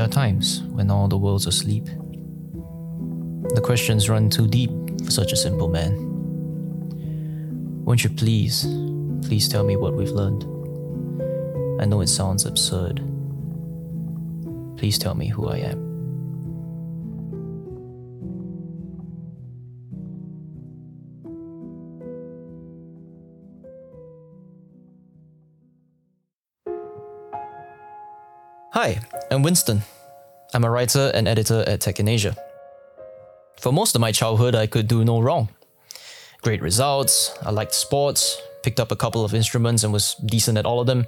there are times when all the world's asleep. The questions run too deep for such a simple man. Won't you please, please tell me what we've learned? I know it sounds absurd. Please tell me who I am. I'm Winston. I'm a writer and editor at Tech in Asia. For most of my childhood, I could do no wrong. Great results, I liked sports, picked up a couple of instruments and was decent at all of them.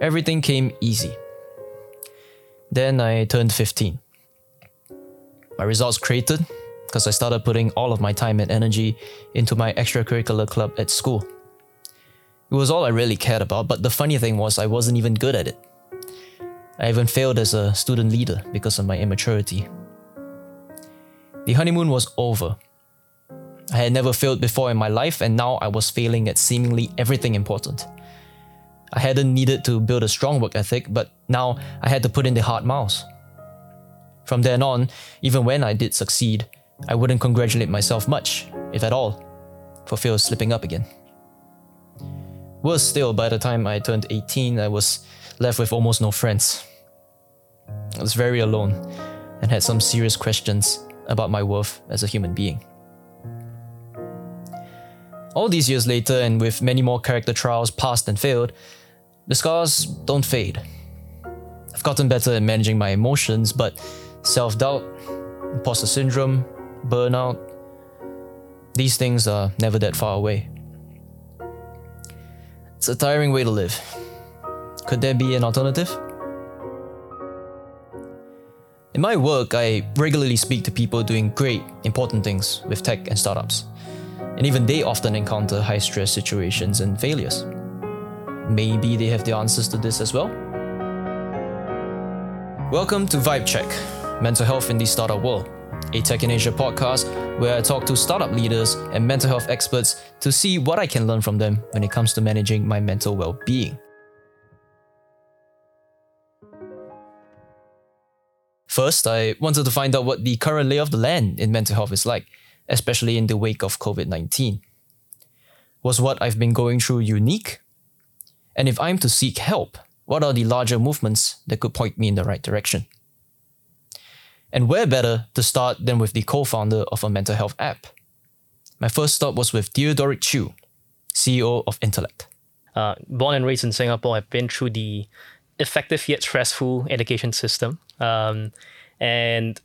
Everything came easy. Then I turned 15. My results cratered because I started putting all of my time and energy into my extracurricular club at school. It was all I really cared about, but the funny thing was, I wasn't even good at it. I even failed as a student leader because of my immaturity. The honeymoon was over. I had never failed before in my life, and now I was failing at seemingly everything important. I hadn't needed to build a strong work ethic, but now I had to put in the hard miles. From then on, even when I did succeed, I wouldn't congratulate myself much, if at all, for fear of slipping up again. Worse still, by the time I turned 18, I was left with almost no friends. I was very alone and had some serious questions about my worth as a human being. All these years later, and with many more character trials passed and failed, the scars don't fade. I've gotten better at managing my emotions, but self doubt, imposter syndrome, burnout, these things are never that far away. It's a tiring way to live. Could there be an alternative? In my work, I regularly speak to people doing great, important things with tech and startups. And even they often encounter high stress situations and failures. Maybe they have the answers to this as well? Welcome to Vibe Check Mental Health in the Startup World, a Tech in Asia podcast where I talk to startup leaders and mental health experts to see what I can learn from them when it comes to managing my mental well being. First, I wanted to find out what the current lay of the land in mental health is like, especially in the wake of COVID 19. Was what I've been going through unique? And if I'm to seek help, what are the larger movements that could point me in the right direction? And where better to start than with the co founder of a mental health app? My first stop was with Theodoric Chew, CEO of Intellect. Uh, born and raised in Singapore, I've been through the effective yet stressful education system um, and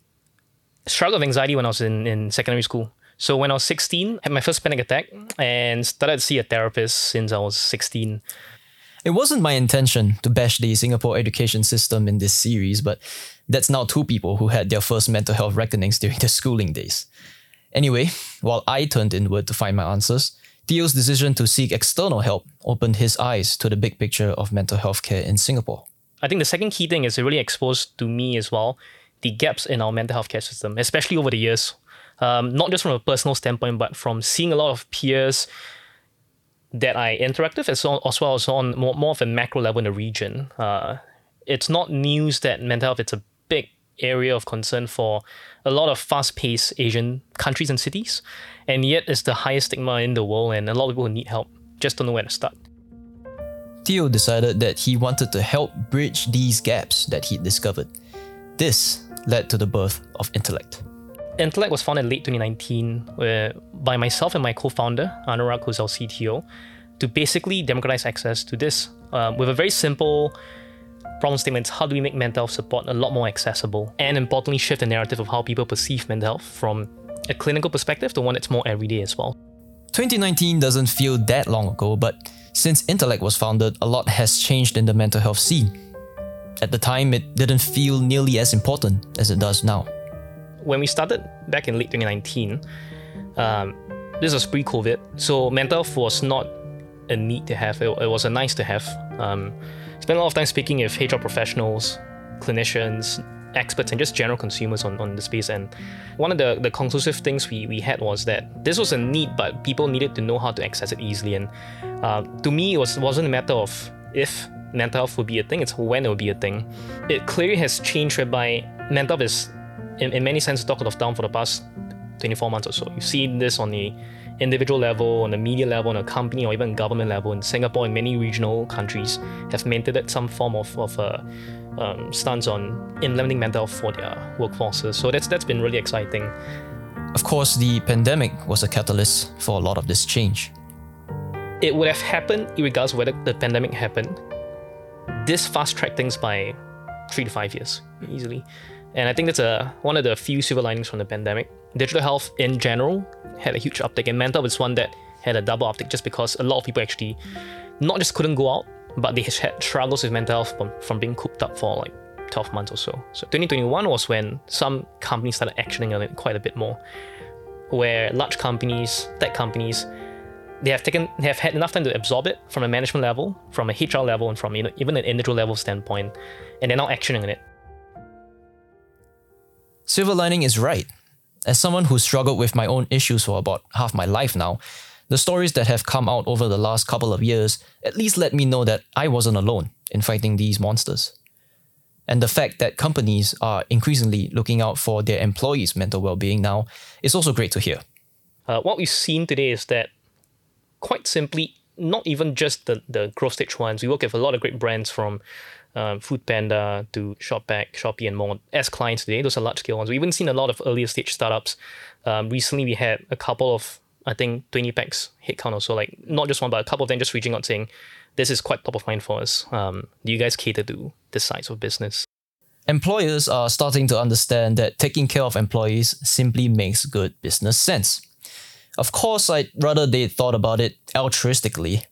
struggled with anxiety when I was in, in secondary school. So when I was 16, I had my first panic attack and started to see a therapist since I was 16. It wasn't my intention to bash the Singapore education system in this series, but that's now two people who had their first mental health reckonings during their schooling days. Anyway, while I turned inward to find my answers, Theo's decision to seek external help opened his eyes to the big picture of mental health care in Singapore. I think the second key thing is it really exposed to me as well the gaps in our mental health care system, especially over the years. Um, not just from a personal standpoint, but from seeing a lot of peers that I interact with, as well as, well as on more, more of a macro level in the region. Uh, it's not news that mental health it's a area of concern for a lot of fast-paced Asian countries and cities, and yet it's the highest stigma in the world, and a lot of people who need help just don't know where to start. Theo decided that he wanted to help bridge these gaps that he'd discovered. This led to the birth of Intellect. Intellect was founded in late 2019 where, by myself and my co-founder, Anurag, who's our CTO, to basically democratize access to this um, with a very simple problem statements how do we make mental health support a lot more accessible? And importantly shift the narrative of how people perceive mental health from a clinical perspective to one that's more everyday as well. 2019 doesn't feel that long ago but since intellect was founded a lot has changed in the mental health scene. At the time it didn't feel nearly as important as it does now. When we started back in late 2019 um, this was pre-covid so mental health was not a need to have. It, it was a nice to have. Um, spent a lot of time speaking with HR professionals, clinicians, experts, and just general consumers on, on the space. And one of the, the conclusive things we, we had was that this was a need, but people needed to know how to access it easily. And uh, to me, it was, wasn't a matter of if mental health would be a thing, it's when it will be a thing. It clearly has changed whereby mental health is, in, in many senses, talked of down for the past 24 months or so. You've seen this on the individual level, on the media level, on a company or even government level. In Singapore and many regional countries have maintained some form of, of a um, stance on implementing mental health for their workforces. So that's that's been really exciting. Of course, the pandemic was a catalyst for a lot of this change. It would have happened regardless of whether the pandemic happened. This fast tracked things by three to five years easily. And I think that's a one of the few silver linings from the pandemic. Digital health in general had a huge uptick, and mental was one that had a double uptick just because a lot of people actually not just couldn't go out, but they had struggles with mental health from, from being cooped up for like 12 months or so. So 2021 was when some companies started actioning on it quite a bit more, where large companies, tech companies, they have taken they have had enough time to absorb it from a management level, from a HR level, and from you know, even an individual level standpoint, and they're now actioning on it. Silver lining is right. As someone who struggled with my own issues for about half my life now, the stories that have come out over the last couple of years at least let me know that I wasn't alone in fighting these monsters. And the fact that companies are increasingly looking out for their employees' mental well being now is also great to hear. Uh, what we've seen today is that, quite simply, not even just the, the growth stage ones, we work with a lot of great brands from um, Food Panda to Shopback, Shopee, and more as clients today. Those are large scale ones. We've even seen a lot of earlier stage startups. Um, recently, we had a couple of, I think, 20 packs headcount or so, like not just one, but a couple of them just reaching out saying, this is quite top of mind for us. Um, do you guys cater to this size of business? Employers are starting to understand that taking care of employees simply makes good business sense. Of course, I'd rather they thought about it altruistically,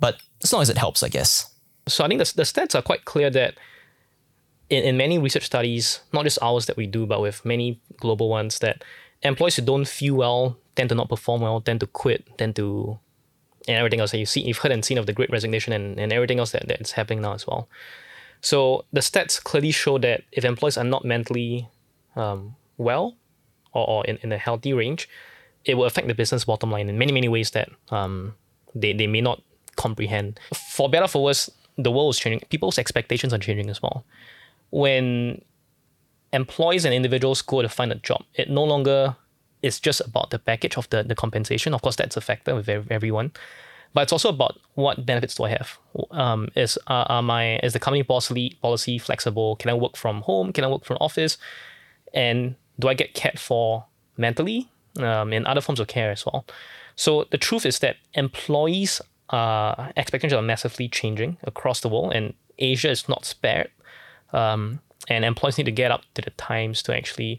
but as long as it helps, I guess. So I think the, the stats are quite clear that in, in many research studies, not just ours that we do, but with many global ones, that employees who don't feel well tend to not perform well, tend to quit, tend to and everything else that you see, you've heard and seen of the great resignation and, and everything else that, that's happening now as well. So the stats clearly show that if employees are not mentally um, well or, or in, in a healthy range, it will affect the business bottom line in many, many ways that um, they, they may not comprehend. For better for worse, the world is changing. People's expectations are changing as well. When employees and individuals go to find a job, it no longer is just about the package of the, the compensation. Of course, that's a factor with everyone, but it's also about what benefits do I have. Um, is uh, are my is the company policy policy flexible? Can I work from home? Can I work from office? And do I get cared for mentally um, and other forms of care as well? So the truth is that employees uh, expectations are massively changing across the world, and Asia is not spared. Um, and employees need to get up to the times to actually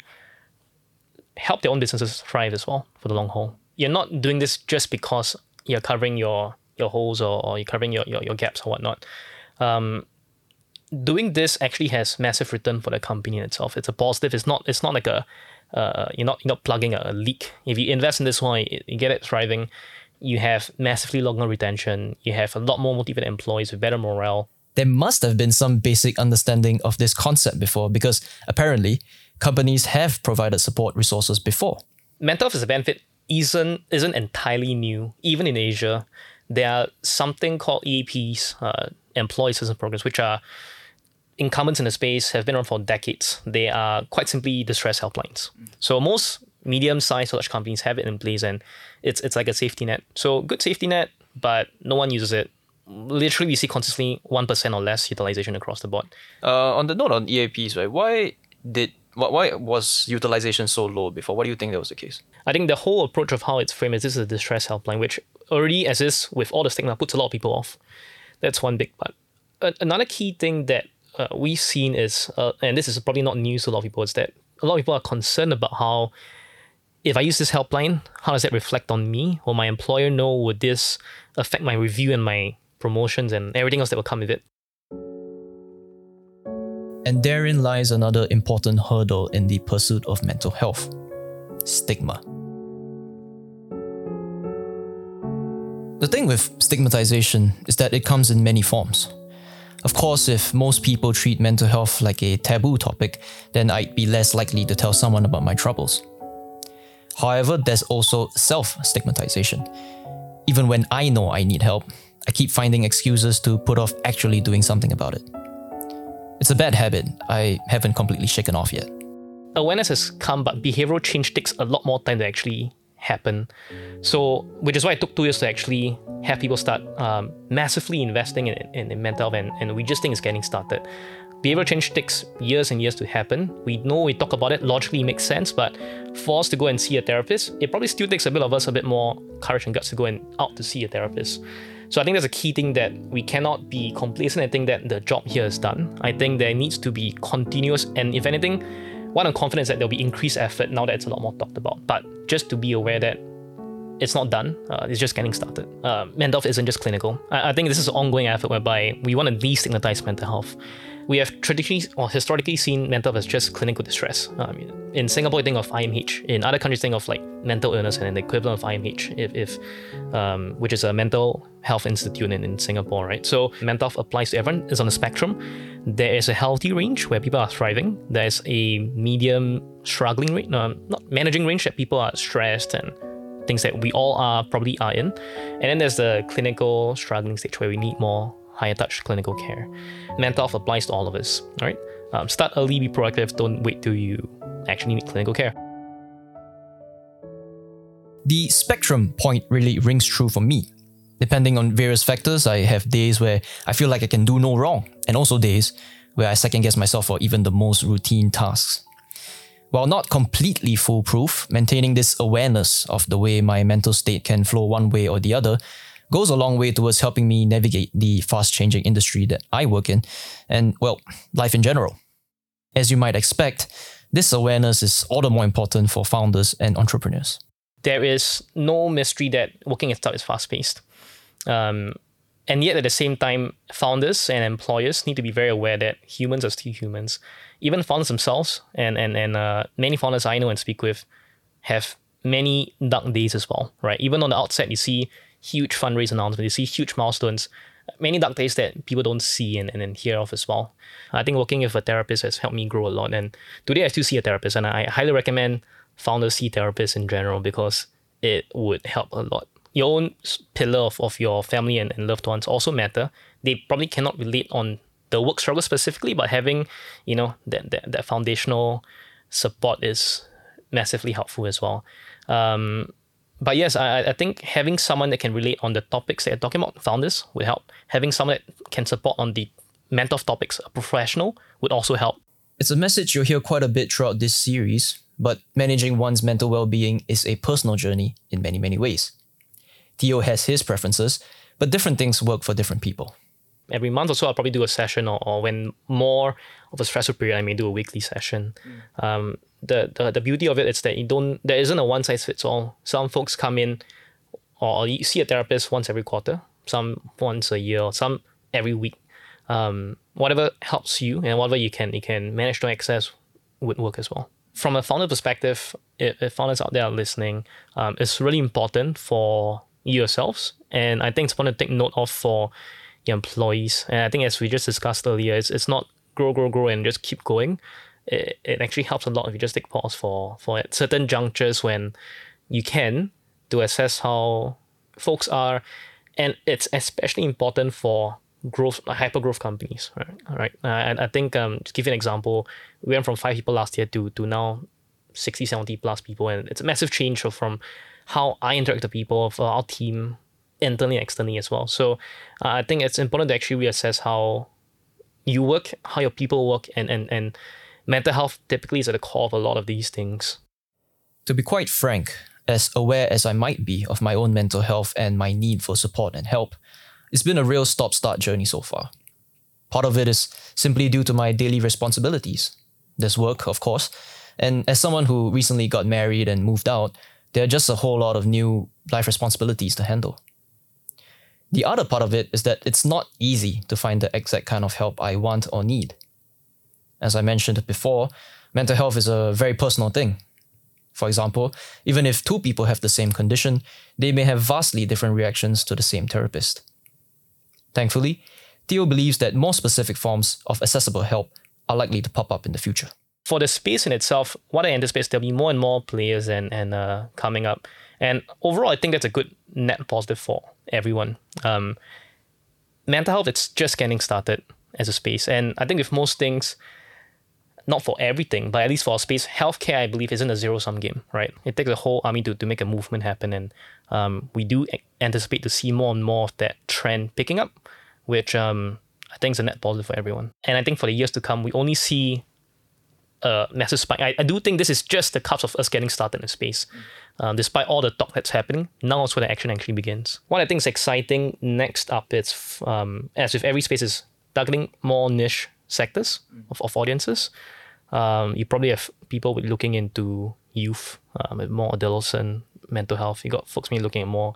help their own businesses thrive as well for the long haul. You're not doing this just because you're covering your your holes or, or you're covering your, your, your gaps or whatnot. Um, doing this actually has massive return for the company in itself. It's a positive. It's not. It's not like a. Uh, you're not. You're not plugging a leak. If you invest in this one, you get it thriving you have massively longer retention, you have a lot more motivated employees with better morale. There must have been some basic understanding of this concept before because apparently companies have provided support resources before. Mental health as a benefit isn't, isn't entirely new. Even in Asia, there are something called EAPs, uh, employee assistance programs, which are incumbents in the space, have been around for decades. They are quite simply distress helplines. So most medium-sized large companies have it in place and it's it's like a safety net. So good safety net, but no one uses it. Literally, we see consistently one percent or less utilization across the board. Uh, on the note on EAPs, right? Why did why was utilization so low before? What do you think that was the case? I think the whole approach of how it's framed is this is a distress helpline, which already as is with all the stigma puts a lot of people off. That's one big part. Another key thing that uh, we've seen is, uh, and this is probably not news to a lot of people, is that a lot of people are concerned about how if I use this helpline, how does that reflect on me? Will my employer know? Would this affect my review and my promotions and everything else that will come with it? And therein lies another important hurdle in the pursuit of mental health stigma. The thing with stigmatization is that it comes in many forms. Of course, if most people treat mental health like a taboo topic, then I'd be less likely to tell someone about my troubles. However, there's also self stigmatization. Even when I know I need help, I keep finding excuses to put off actually doing something about it. It's a bad habit I haven't completely shaken off yet. Awareness has come, but behavioral change takes a lot more time to actually happen. So, which is why it took two years to actually have people start um, massively investing in, in, in mental health, and, and we just think it's getting started. Behavioral change takes years and years to happen. We know we talk about it, logically makes sense, but for us to go and see a therapist, it probably still takes a bit of us a bit more courage and guts to go and out to see a therapist. So I think that's a key thing that we cannot be complacent and think that the job here is done. I think there needs to be continuous and if anything, one I'm confident that there'll be increased effort now that it's a lot more talked about. But just to be aware that it's not done. Uh, it's just getting started. Uh, mental health isn't just clinical. I, I, think this is an ongoing effort whereby we want to destigmatize mental health. We have traditionally or historically seen mental health as just clinical distress. Um, in Singapore, you think of IMH. In other countries, think of like mental illness and the equivalent of IMH, if, if um, which is a mental health institute in, in Singapore, right? So mental health applies to everyone. It's on a spectrum. There is a healthy range where people are thriving. There's a medium struggling range, no, not managing range that people are stressed and things that we all are probably are in. And then there's the clinical struggling stage where we need more higher touch clinical care. Mental health applies to all of us, all right? Um, start early, be proactive, don't wait till you actually need clinical care. The spectrum point really rings true for me. Depending on various factors, I have days where I feel like I can do no wrong, and also days where I second guess myself for even the most routine tasks. While not completely foolproof, maintaining this awareness of the way my mental state can flow one way or the other goes a long way towards helping me navigate the fast changing industry that I work in and, well, life in general. As you might expect, this awareness is all the more important for founders and entrepreneurs. There is no mystery that working at startup is fast paced. Um, and yet, at the same time, founders and employers need to be very aware that humans are still humans. Even founders themselves, and and and uh, many founders I know and speak with, have many dark days as well. Right? Even on the outset, you see huge fundraise announcements, you see huge milestones, many dark days that people don't see and, and, hear of as well. I think working with a therapist has helped me grow a lot. And today I still see a therapist, and I highly recommend founders see therapists in general because it would help a lot your own pillar of, of your family and, and loved ones also matter. They probably cannot relate on the work struggle specifically, but having, you know, that, that, that foundational support is massively helpful as well. Um, but yes, I, I think having someone that can relate on the topics that you're talking about, founders, would help. Having someone that can support on the mental topics, a professional, would also help. It's a message you'll hear quite a bit throughout this series, but managing one's mental well being is a personal journey in many, many ways. Theo has his preferences, but different things work for different people. Every month or so, I'll probably do a session, or, or when more of a stressful period, I may do a weekly session. Mm. Um, the, the the beauty of it is that you don't there isn't a one size fits all. Some folks come in, or you see a therapist once every quarter, some once a year, some every week. Um, whatever helps you and whatever you can you can manage to access would work as well. From a founder perspective, if, if founders out there are listening, um, it's really important for yourselves. And I think it's important to take note of for your employees. And I think as we just discussed earlier, it's, it's not grow, grow, grow and just keep going. It, it actually helps a lot if you just take pause for, for at certain junctures when you can to assess how folks are. And it's especially important for growth, hyper growth companies, right? All right. Uh, and I think, um, to give you an example, we went from five people last year to, to now 60, 70 plus people. And it's a massive change from how I interact with people for our team internally and externally as well. So uh, I think it's important to actually reassess how you work, how your people work, and, and, and mental health typically is at the core of a lot of these things. To be quite frank, as aware as I might be of my own mental health and my need for support and help, it's been a real stop start journey so far. Part of it is simply due to my daily responsibilities. There's work, of course, and as someone who recently got married and moved out, there are just a whole lot of new life responsibilities to handle. The other part of it is that it's not easy to find the exact kind of help I want or need. As I mentioned before, mental health is a very personal thing. For example, even if two people have the same condition, they may have vastly different reactions to the same therapist. Thankfully, Theo believes that more specific forms of accessible help are likely to pop up in the future for the space in itself, what I anticipate is there'll be more and more players and and uh, coming up. And overall, I think that's a good net positive for everyone. Um, mental health, it's just getting started as a space. And I think with most things, not for everything, but at least for our space, healthcare, I believe, isn't a zero sum game, right? It takes a whole army to, to make a movement happen. And um, we do anticipate to see more and more of that trend picking up, which um, I think is a net positive for everyone. And I think for the years to come, we only see a massive spike. I, I do think this is just the cusp of us getting started in space. Um, despite all the talk that's happening, now is where the action actually begins. What I think is exciting next up is, um, as with every space, is targeting more niche sectors of, of audiences. Um, you probably have people looking into youth, um, more adolescent mental health. You got folks maybe looking at more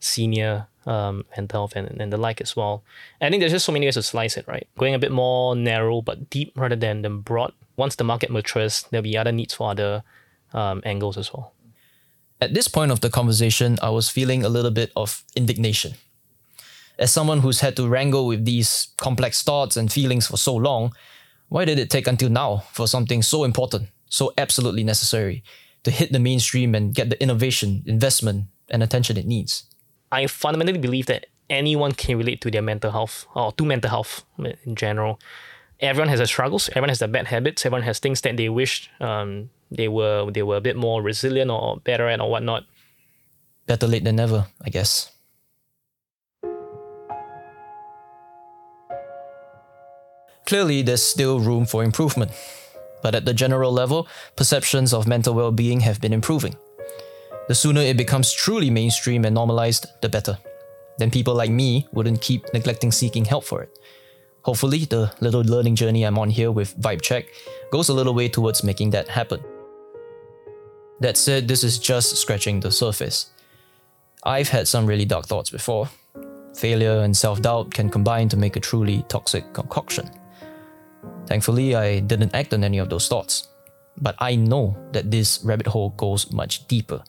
senior um, mental health and, and the like as well. I think there's just so many ways to slice it, right? Going a bit more narrow but deep rather than, than broad. Once the market matures, there'll be other needs for other um, angles as well. At this point of the conversation, I was feeling a little bit of indignation. As someone who's had to wrangle with these complex thoughts and feelings for so long, why did it take until now for something so important, so absolutely necessary, to hit the mainstream and get the innovation, investment, and attention it needs? I fundamentally believe that anyone can relate to their mental health or to mental health in general. Everyone has their struggles. Everyone has their bad habits. Everyone has things that they wish um, they were they were a bit more resilient or better at or whatnot. Better late than never, I guess. Clearly, there's still room for improvement. But at the general level, perceptions of mental well being have been improving. The sooner it becomes truly mainstream and normalized, the better. Then people like me wouldn't keep neglecting seeking help for it. Hopefully, the little learning journey I'm on here with Vibe Check goes a little way towards making that happen. That said, this is just scratching the surface. I've had some really dark thoughts before. Failure and self doubt can combine to make a truly toxic concoction. Thankfully, I didn't act on any of those thoughts. But I know that this rabbit hole goes much deeper.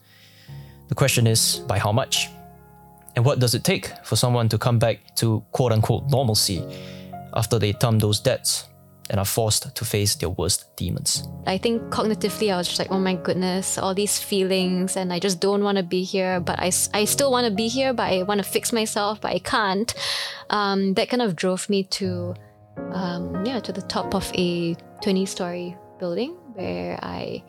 The question is, by how much? And what does it take for someone to come back to quote unquote normalcy after they thumb those debts and are forced to face their worst demons? I think cognitively, I was just like, oh my goodness, all these feelings, and I just don't want to be here, but I, I still want to be here, but I want to fix myself, but I can't. Um, that kind of drove me to um, yeah, to the top of a 20 story building where I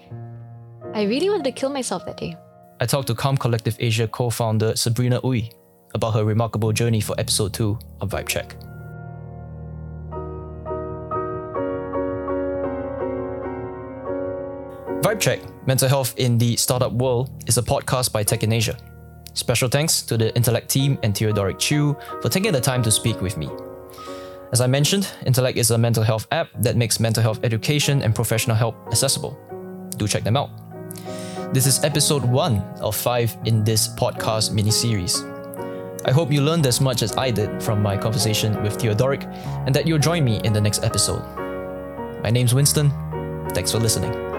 I really wanted to kill myself that day. I talked to Calm Collective Asia co founder Sabrina Ooi about her remarkable journey for episode 2 of Vibe Check. Vibe Check, Mental Health in the Startup World, is a podcast by Tech in Asia. Special thanks to the Intellect team and Theodoric Chew for taking the time to speak with me. As I mentioned, Intellect is a mental health app that makes mental health education and professional help accessible. Do check them out. This is episode 1 of 5 in this podcast mini series. I hope you learned as much as I did from my conversation with Theodoric and that you'll join me in the next episode. My name's Winston. Thanks for listening.